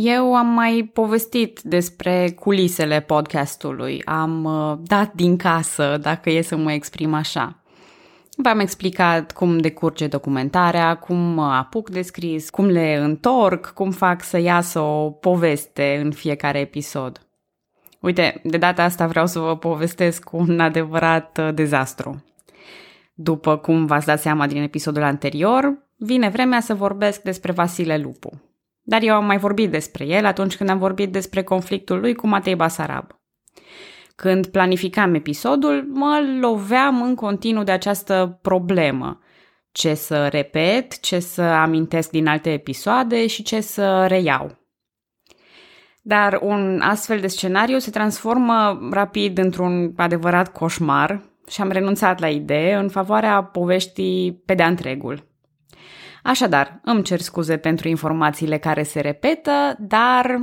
Eu am mai povestit despre culisele podcastului, am uh, dat din casă, dacă e să mă exprim așa. V-am explicat cum decurge documentarea, cum mă apuc de scris, cum le întorc, cum fac să iasă o poveste în fiecare episod. Uite, de data asta vreau să vă povestesc un adevărat uh, dezastru. După cum v-ați dat seama din episodul anterior, vine vremea să vorbesc despre Vasile Lupu. Dar eu am mai vorbit despre el atunci când am vorbit despre conflictul lui cu Matei Basarab. Când planificam episodul, mă loveam în continuu de această problemă. Ce să repet, ce să amintesc din alte episoade și ce să reiau. Dar un astfel de scenariu se transformă rapid într-un adevărat coșmar și am renunțat la idee în favoarea poveștii pe de întregul. Așadar, îmi cer scuze pentru informațiile care se repetă, dar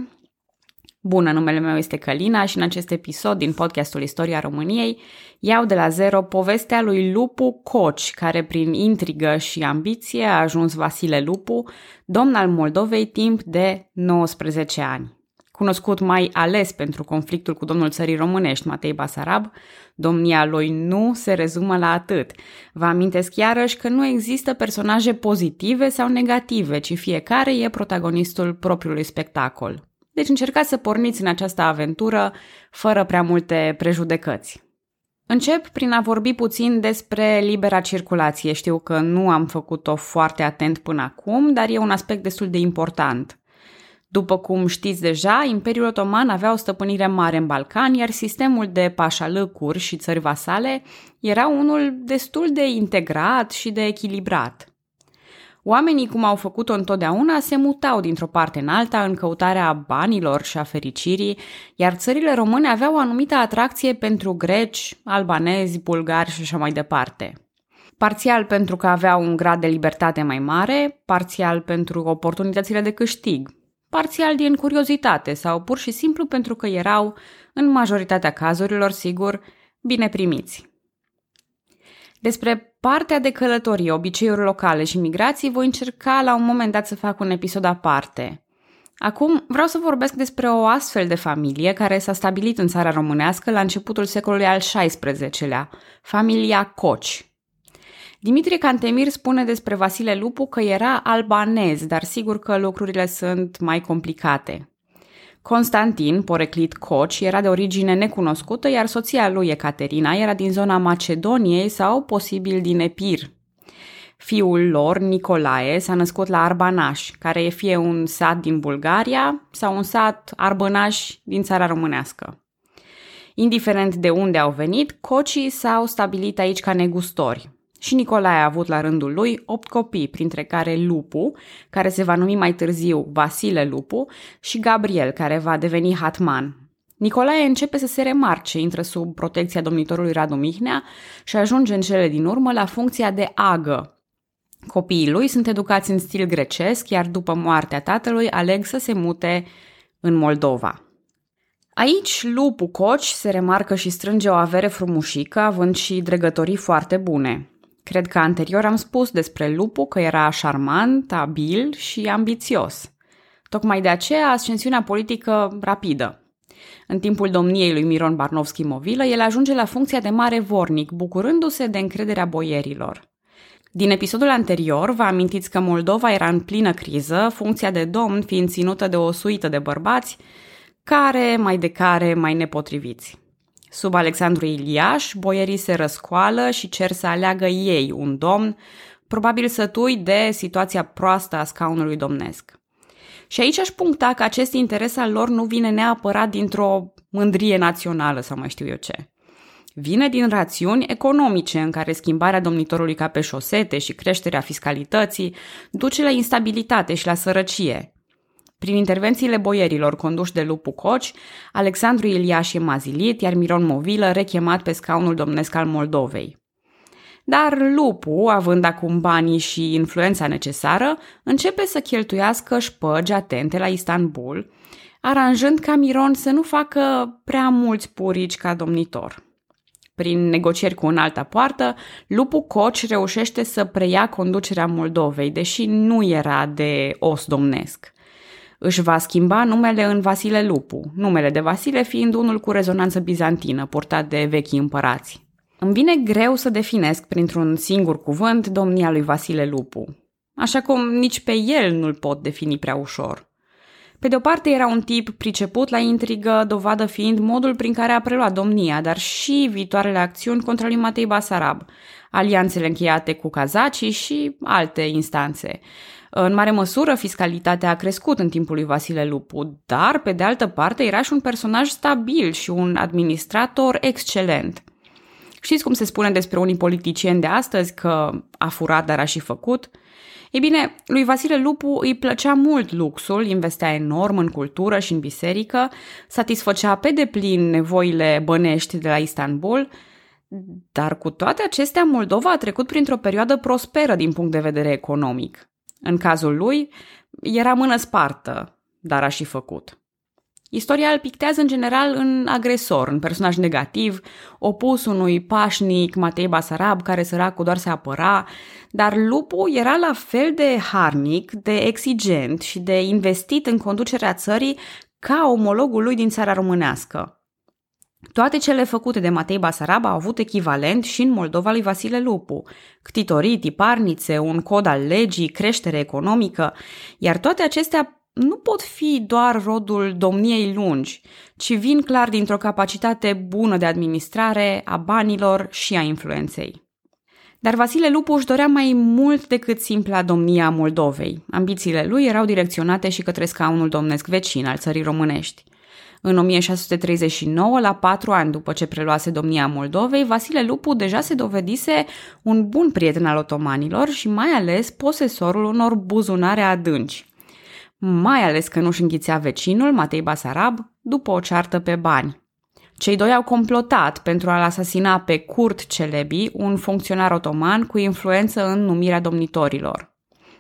Bună, numele meu este Călina și în acest episod din podcastul Istoria României iau de la zero povestea lui Lupu Coci, care prin intrigă și ambiție a ajuns Vasile Lupu, domn al Moldovei timp de 19 ani. Cunoscut mai ales pentru conflictul cu domnul țării românești, Matei Basarab, domnia lui nu se rezumă la atât. Vă amintesc iarăși că nu există personaje pozitive sau negative, ci fiecare e protagonistul propriului spectacol. Deci încercați să porniți în această aventură fără prea multe prejudecăți. Încep prin a vorbi puțin despre libera circulație. Știu că nu am făcut-o foarte atent până acum, dar e un aspect destul de important. După cum știți deja, Imperiul Otoman avea o stăpânire mare în Balcani, iar sistemul de pașalăcuri și țări vasale era unul destul de integrat și de echilibrat. Oamenii, cum au făcut-o întotdeauna, se mutau dintr-o parte în alta în căutarea banilor și a fericirii, iar țările române aveau o anumită atracție pentru greci, albanezi, bulgari și așa mai departe. Parțial pentru că aveau un grad de libertate mai mare, parțial pentru oportunitățile de câștig, parțial din curiozitate sau pur și simplu pentru că erau, în majoritatea cazurilor, sigur, bine primiți. Despre partea de călătorie, obiceiuri locale și migrații voi încerca la un moment dat să fac un episod aparte. Acum vreau să vorbesc despre o astfel de familie care s-a stabilit în țara românească la începutul secolului al XVI-lea, familia Coci. Dimitrie Cantemir spune despre Vasile Lupu că era albanez, dar sigur că lucrurile sunt mai complicate. Constantin, poreclit Coci, era de origine necunoscută, iar soția lui, Ecaterina, era din zona Macedoniei sau posibil din Epir. Fiul lor, Nicolae, s-a născut la Arbanaș, care e fie un sat din Bulgaria sau un sat arbănaș din țara românească. Indiferent de unde au venit, cocii s-au stabilit aici ca negustori. Și Nicolae a avut la rândul lui opt copii, printre care Lupu, care se va numi mai târziu Vasile Lupu, și Gabriel, care va deveni Hatman. Nicolae începe să se remarce, intră sub protecția domnitorului Radu Mihnea și ajunge în cele din urmă la funcția de agă. Copiii lui sunt educați în stil grecesc, iar după moartea tatălui aleg să se mute în Moldova. Aici, Lupu Coci se remarcă și strânge o avere frumușică, având și dregătorii foarte bune. Cred că anterior am spus despre Lupu că era șarmant, abil și ambițios. Tocmai de aceea ascensiunea politică rapidă. În timpul domniei lui Miron Barnovski Movilă, el ajunge la funcția de mare vornic, bucurându-se de încrederea boierilor. Din episodul anterior, vă amintiți că Moldova era în plină criză, funcția de domn fiind ținută de o suită de bărbați, care, mai de care, mai nepotriviți. Sub Alexandru Iliaș, boierii se răscoală și cer să aleagă ei un domn, probabil sătui de situația proastă a scaunului domnesc. Și aici aș puncta că acest interes al lor nu vine neapărat dintr-o mândrie națională sau mai știu eu ce. Vine din rațiuni economice în care schimbarea domnitorului ca pe șosete și creșterea fiscalității duce la instabilitate și la sărăcie, prin intervențiile boierilor conduși de Lupu Coci, Alexandru Iliaș e mazilit, iar Miron Movilă rechemat pe scaunul domnesc al Moldovei. Dar Lupu, având acum banii și influența necesară, începe să cheltuiască șpăgi atente la Istanbul, aranjând ca Miron să nu facă prea mulți purici ca domnitor. Prin negocieri cu un alta poartă, Lupu Coci reușește să preia conducerea Moldovei, deși nu era de os domnesc. Își va schimba numele în Vasile Lupu, numele de Vasile fiind unul cu rezonanță bizantină, purtat de vechi împărați. Îmi vine greu să definesc printr-un singur cuvânt domnia lui Vasile Lupu, așa cum nici pe el nu-l pot defini prea ușor. Pe de o parte era un tip priceput la intrigă, dovadă fiind modul prin care a preluat domnia, dar și viitoarele acțiuni contra lui Matei Basarab, alianțele încheiate cu cazacii și alte instanțe. În mare măsură, fiscalitatea a crescut în timpul lui Vasile Lupu, dar, pe de altă parte, era și un personaj stabil și un administrator excelent. Știți cum se spune despre unii politicieni de astăzi că a furat, dar a și făcut? Ei bine, lui Vasile Lupu îi plăcea mult luxul, investea enorm în cultură și în biserică, satisfăcea pe deplin nevoile bănești de la Istanbul, dar cu toate acestea, Moldova a trecut printr-o perioadă prosperă din punct de vedere economic. În cazul lui, era mână spartă, dar a și făcut. Istoria îl pictează în general în agresor, în personaj negativ, opus unui pașnic Matei Basarab care săracul doar se apăra, dar lupul era la fel de harnic, de exigent și de investit în conducerea țării ca omologul lui din țara românească. Toate cele făcute de Matei Basarab au avut echivalent și în Moldova lui Vasile Lupu. Ctitorii, tiparnițe, un cod al legii, creștere economică, iar toate acestea nu pot fi doar rodul domniei lungi, ci vin clar dintr-o capacitate bună de administrare a banilor și a influenței. Dar Vasile Lupu își dorea mai mult decât simpla domnia Moldovei. Ambițiile lui erau direcționate și către scaunul domnesc vecin al țării românești. În 1639, la patru ani după ce preluase domnia Moldovei, Vasile Lupu deja se dovedise un bun prieten al otomanilor și mai ales posesorul unor buzunare adânci. Mai ales că nu-și înghițea vecinul, Matei Basarab, după o ceartă pe bani. Cei doi au complotat pentru a-l asasina pe Kurt Celebi, un funcționar otoman cu influență în numirea domnitorilor.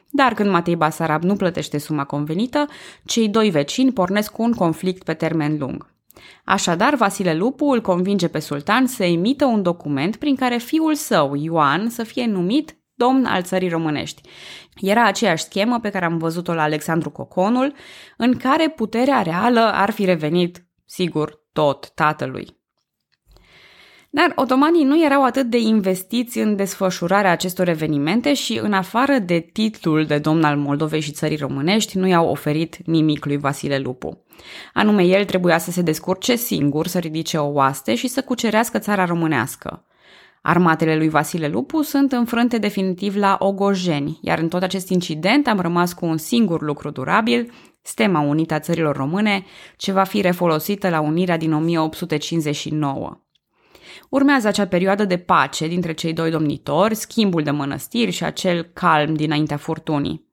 Dar când Matei Basarab nu plătește suma convenită, cei doi vecini pornesc cu un conflict pe termen lung. Așadar, Vasile Lupu îl convinge pe sultan să emită un document prin care fiul său, Ioan, să fie numit domn al țării românești. Era aceeași schemă pe care am văzut-o la Alexandru Coconul, în care puterea reală ar fi revenit, sigur, tot tatălui. Dar otomanii nu erau atât de investiți în desfășurarea acestor evenimente și, în afară de titlul de domn al Moldovei și țării românești, nu i-au oferit nimic lui Vasile Lupu. Anume, el trebuia să se descurce singur, să ridice o oaste și să cucerească țara românească. Armatele lui Vasile Lupu sunt înfrânte definitiv la Ogojeni, iar în tot acest incident am rămas cu un singur lucru durabil, stema unită a țărilor române, ce va fi refolosită la unirea din 1859. Urmează acea perioadă de pace dintre cei doi domnitori, schimbul de mănăstiri și acel calm dinaintea furtunii.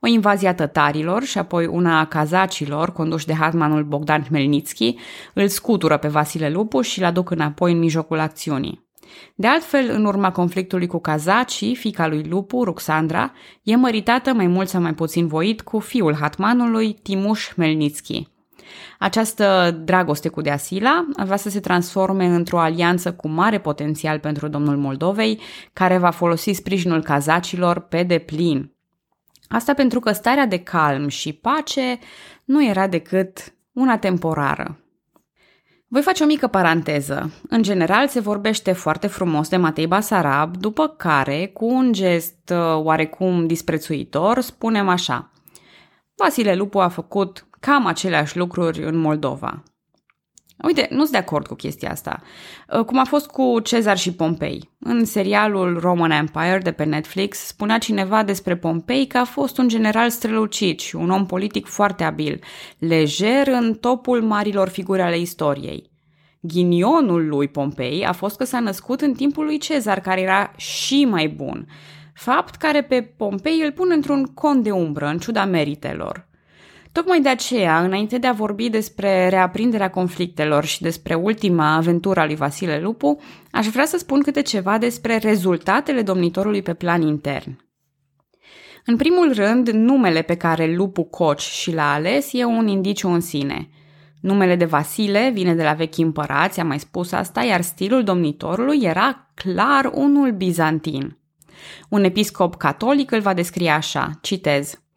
O invazie a tătarilor și apoi una a cazacilor, conduși de hatmanul Bogdan Hmelnitski, îl scutură pe Vasile Lupu și îl aduc înapoi în mijlocul acțiunii. De altfel, în urma conflictului cu cazacii, fica lui Lupu, Ruxandra, e măritată mai mult sau mai puțin voit cu fiul hatmanului, Timuș Hmelnitski. Această dragoste cu Deasila avea să se transforme într-o alianță cu mare potențial pentru domnul Moldovei, care va folosi sprijinul cazacilor pe deplin. Asta pentru că starea de calm și pace nu era decât una temporară. Voi face o mică paranteză. În general se vorbește foarte frumos de Matei Basarab, după care, cu un gest uh, oarecum disprețuitor, spunem așa. Vasile Lupu a făcut cam aceleași lucruri în Moldova. Uite, nu sunt de acord cu chestia asta. Uh, cum a fost cu Cezar și Pompei. În serialul Roman Empire de pe Netflix spunea cineva despre Pompei că a fost un general strălucit și un om politic foarte abil, lejer în topul marilor figuri ale istoriei. Ghinionul lui Pompei a fost că s-a născut în timpul lui Cezar, care era și mai bun. Fapt care pe Pompei îl pune într-un cont de umbră, în ciuda meritelor. Tocmai de aceea, înainte de a vorbi despre reaprinderea conflictelor și despre ultima aventură a lui Vasile Lupu, aș vrea să spun câte ceva despre rezultatele domnitorului pe plan intern. În primul rând, numele pe care Lupu Coci și l-a ales e un indiciu în sine. Numele de Vasile vine de la vechi împărați, am mai spus asta, iar stilul domnitorului era clar unul bizantin. Un episcop catolic îl va descrie așa, citez –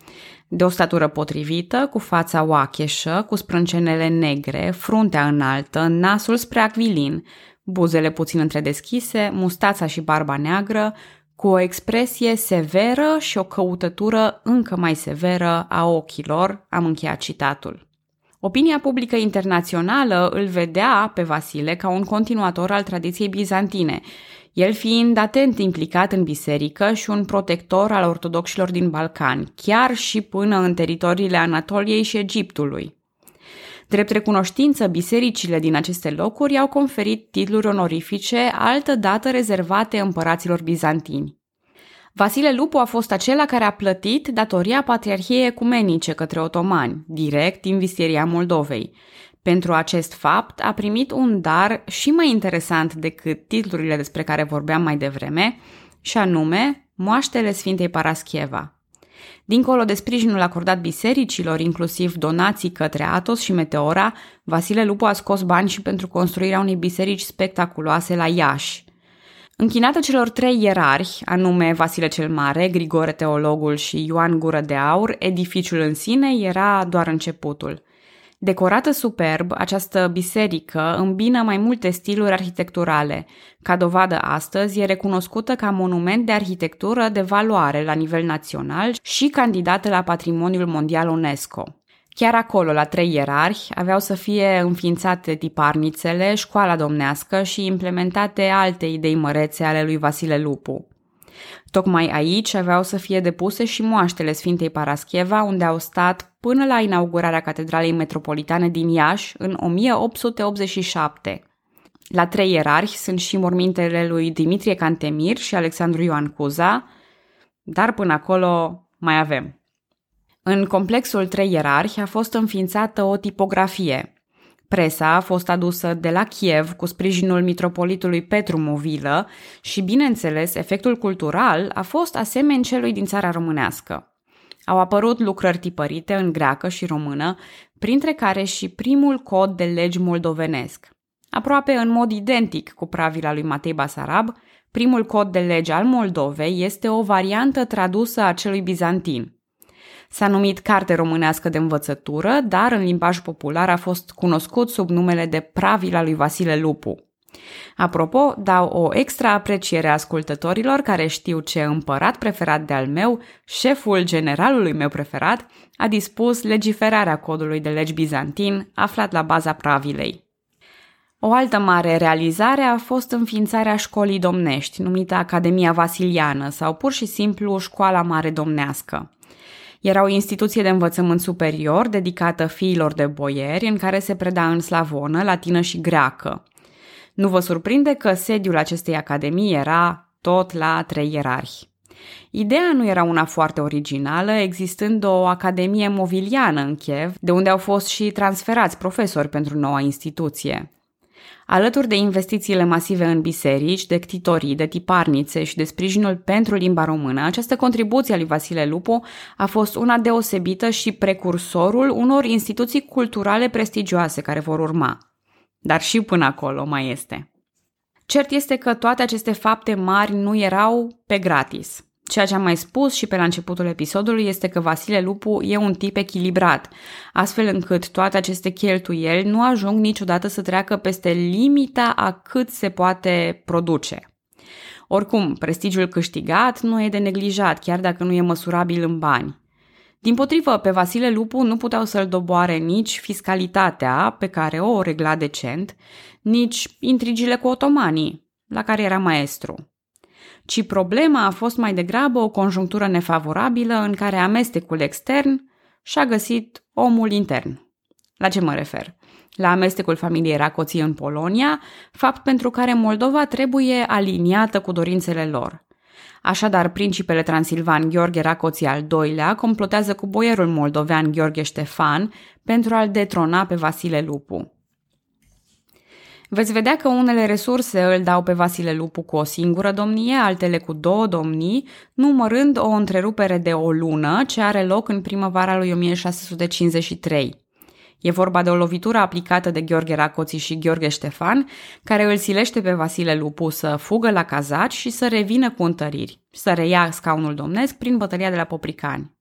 De o statură potrivită, cu fața oacheșă, cu sprâncenele negre, fruntea înaltă, nasul spre acvilin, buzele puțin întredeschise, mustața și barba neagră, cu o expresie severă și o căutătură încă mai severă a ochilor, am încheiat citatul. Opinia publică internațională îl vedea pe Vasile ca un continuator al tradiției bizantine, el fiind atent implicat în biserică și un protector al ortodoxilor din Balcani, chiar și până în teritoriile Anatoliei și Egiptului. Drept recunoștință, bisericile din aceste locuri au conferit titluri onorifice, altă dată rezervate împăraților bizantini. Vasile Lupu a fost acela care a plătit datoria Patriarhiei Ecumenice către otomani, direct din Vistieria Moldovei. Pentru acest fapt a primit un dar și mai interesant decât titlurile despre care vorbeam mai devreme, și anume moaștele Sfintei Paraschieva. Dincolo de sprijinul acordat bisericilor, inclusiv donații către Atos și Meteora, Vasile Lupu a scos bani și pentru construirea unei biserici spectaculoase la Iași. Închinată celor trei ierarhi, anume Vasile cel Mare, Grigore Teologul și Ioan Gură de Aur, edificiul în sine era doar începutul. Decorată superb, această biserică îmbină mai multe stiluri arhitecturale. Ca dovadă astăzi, e recunoscută ca monument de arhitectură de valoare la nivel național și candidată la Patrimoniul Mondial UNESCO. Chiar acolo, la trei ierarhi, aveau să fie înființate tiparnițele, școala domnească și implementate alte idei mărețe ale lui Vasile Lupu. Tocmai aici aveau să fie depuse și moaștele Sfintei Parascheva, unde au stat până la inaugurarea Catedralei Metropolitane din Iași în 1887. La trei ierarhi sunt și mormintele lui Dimitrie Cantemir și Alexandru Ioan Cuza, dar până acolo mai avem. În complexul trei ierarhi a fost înființată o tipografie. Presa a fost adusă de la Kiev cu sprijinul mitropolitului Petru Movilă și, bineînțeles, efectul cultural a fost asemeni celui din țara românească. Au apărut lucrări tipărite în greacă și română, printre care și primul cod de legi moldovenesc. Aproape în mod identic cu pravila lui Matei Basarab, primul cod de lege al Moldovei este o variantă tradusă a celui bizantin – S-a numit Carte Românească de Învățătură, dar în limbaj popular a fost cunoscut sub numele de Pravila lui Vasile Lupu. Apropo, dau o extra apreciere ascultătorilor care știu ce împărat preferat de al meu, șeful generalului meu preferat, a dispus legiferarea codului de legi bizantin aflat la baza pravilei. O altă mare realizare a fost înființarea școlii domnești, numită Academia Vasiliană sau pur și simplu Școala Mare Domnească. Era o instituție de învățământ superior dedicată fiilor de boieri, în care se preda în slavonă, latină și greacă. Nu vă surprinde că sediul acestei academii era tot la trei ierarhi. Ideea nu era una foarte originală, existând o academie moviliană în Kiev, de unde au fost și transferați profesori pentru noua instituție. Alături de investițiile masive în biserici, de ctitorii, de tiparnițe și de sprijinul pentru limba română, această contribuție a lui Vasile Lupu a fost una deosebită și precursorul unor instituții culturale prestigioase care vor urma. Dar și până acolo mai este. Cert este că toate aceste fapte mari nu erau pe gratis. Ceea ce am mai spus și pe la începutul episodului este că Vasile Lupu e un tip echilibrat, astfel încât toate aceste cheltuieli nu ajung niciodată să treacă peste limita a cât se poate produce. Oricum, prestigiul câștigat nu e de neglijat, chiar dacă nu e măsurabil în bani. Din potrivă, pe Vasile Lupu nu puteau să-l doboare nici fiscalitatea, pe care o regla decent, nici intrigile cu otomanii, la care era maestru ci problema a fost mai degrabă o conjunctură nefavorabilă în care amestecul extern și-a găsit omul intern. La ce mă refer? La amestecul familiei Racoții în Polonia, fapt pentru care Moldova trebuie aliniată cu dorințele lor. Așadar, principele transilvan Gheorghe Racoții al II-lea complotează cu boierul moldovean Gheorghe Ștefan pentru a-l detrona pe Vasile Lupu. Veți vedea că unele resurse îl dau pe Vasile Lupu cu o singură domnie, altele cu două domnii, numărând o întrerupere de o lună ce are loc în primăvara lui 1653. E vorba de o lovitură aplicată de Gheorghe Racoții și Gheorghe Ștefan, care îl silește pe Vasile Lupu să fugă la cazaci și să revină cu întăriri, să reia scaunul domnesc prin bătălia de la Popricani.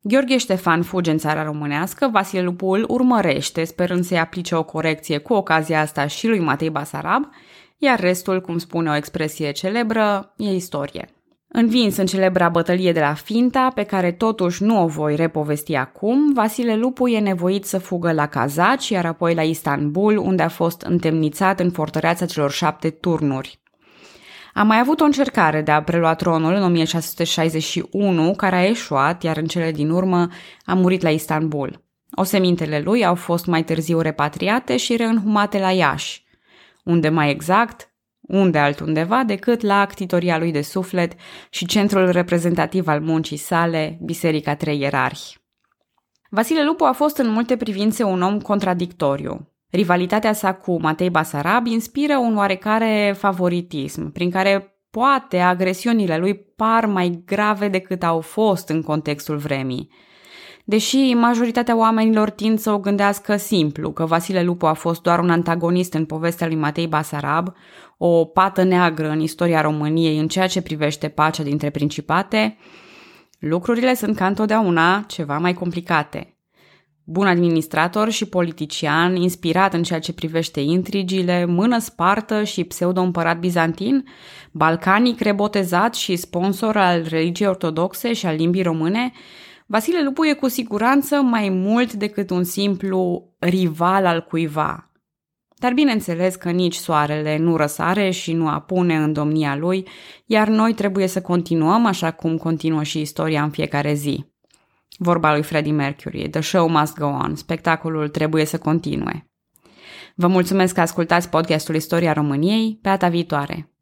Gheorghe Ștefan fuge în țara românească, Vasile Lupu îl urmărește, sperând să-i aplice o corecție cu ocazia asta și lui Matei Basarab, iar restul, cum spune o expresie celebră, e istorie. Învins în celebra bătălie de la Finta, pe care totuși nu o voi repovesti acum, Vasile Lupu e nevoit să fugă la Kazaci, iar apoi la Istanbul, unde a fost întemnițat în fortăreața celor șapte turnuri. A mai avut o încercare de a prelua tronul în 1661, care a eșuat, iar în cele din urmă a murit la Istanbul. Osemintele lui au fost mai târziu repatriate și reînhumate la Iași, unde mai exact, unde altundeva decât la actitoria lui de suflet și centrul reprezentativ al muncii sale, Biserica Trei Ierarhi. Vasile Lupu a fost în multe privințe un om contradictoriu. Rivalitatea sa cu Matei Basarab inspiră un oarecare favoritism, prin care poate agresiunile lui par mai grave decât au fost în contextul vremii. Deși majoritatea oamenilor tind să o gândească simplu, că Vasile Lupu a fost doar un antagonist în povestea lui Matei Basarab, o pată neagră în istoria României în ceea ce privește pacea dintre principate, lucrurile sunt ca întotdeauna ceva mai complicate bun administrator și politician, inspirat în ceea ce privește intrigile, mână spartă și pseudo-împărat bizantin, balcanic rebotezat și sponsor al religiei ortodoxe și al limbii române, Vasile Lupu e cu siguranță mai mult decât un simplu rival al cuiva. Dar bineînțeles că nici soarele nu răsare și nu apune în domnia lui, iar noi trebuie să continuăm așa cum continuă și istoria în fiecare zi. Vorba lui Freddie Mercury, The show must go on, spectacolul trebuie să continue. Vă mulțumesc că ascultați podcastul Istoria României, pe data viitoare!